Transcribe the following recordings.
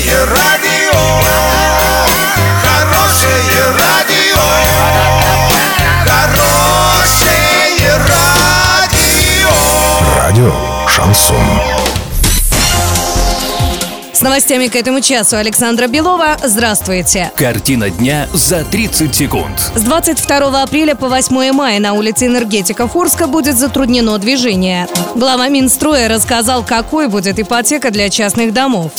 Хорошее радио, хорошее радио, хорошее радио. Радио Шансон. С новостями к этому часу Александра Белова. Здравствуйте. Картина дня за 30 секунд. С 22 апреля по 8 мая на улице Энергетика Фурска будет затруднено движение. Глава Минстроя рассказал, какой будет ипотека для частных домов.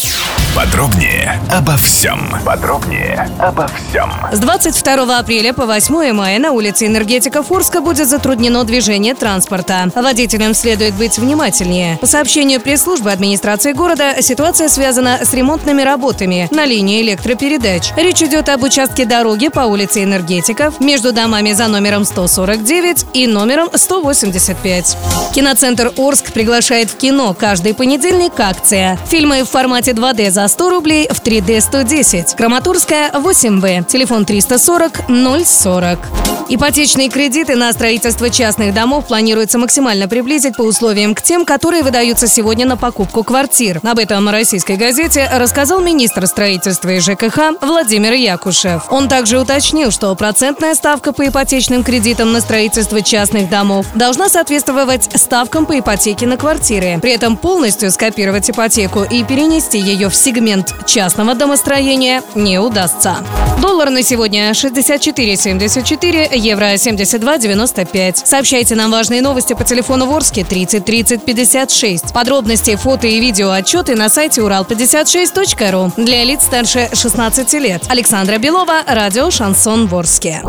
Подробнее обо всем. Подробнее обо всем. С 22 апреля по 8 мая на улице Энергетика Фурска будет затруднено движение транспорта. Водителям следует быть внимательнее. По сообщению пресс-службы администрации города, ситуация связана с ремонтными работами на линии электропередач. Речь идет об участке дороги по улице Энергетиков между домами за номером 149 и номером 185. Киноцентр Орск приглашает в кино каждый понедельник акция. Фильмы в формате 2D за 100 рублей, в 3D 110. Краматорская 8В. Телефон 340 040. Ипотечные кредиты на строительство частных домов планируется максимально приблизить по условиям к тем, которые выдаются сегодня на покупку квартир. Об этом российской газете рассказал министр строительства и ЖКХ Владимир Якушев. Он также уточнил, что процентная ставка по ипотечным кредитам на строительство частных домов должна соответствовать ставкам по ипотеке на квартиры. При этом полностью скопировать ипотеку и перенести ее в сегмент частного домостроения не удастся. Доллар на сегодня 64,74, евро 72,95. Сообщайте нам важные новости по телефону Ворске 30 30 56. Подробности, фото и видео отчеты на сайте урал56.ру для лиц старше 16 лет. Александра Белова, радио «Шансон Ворске».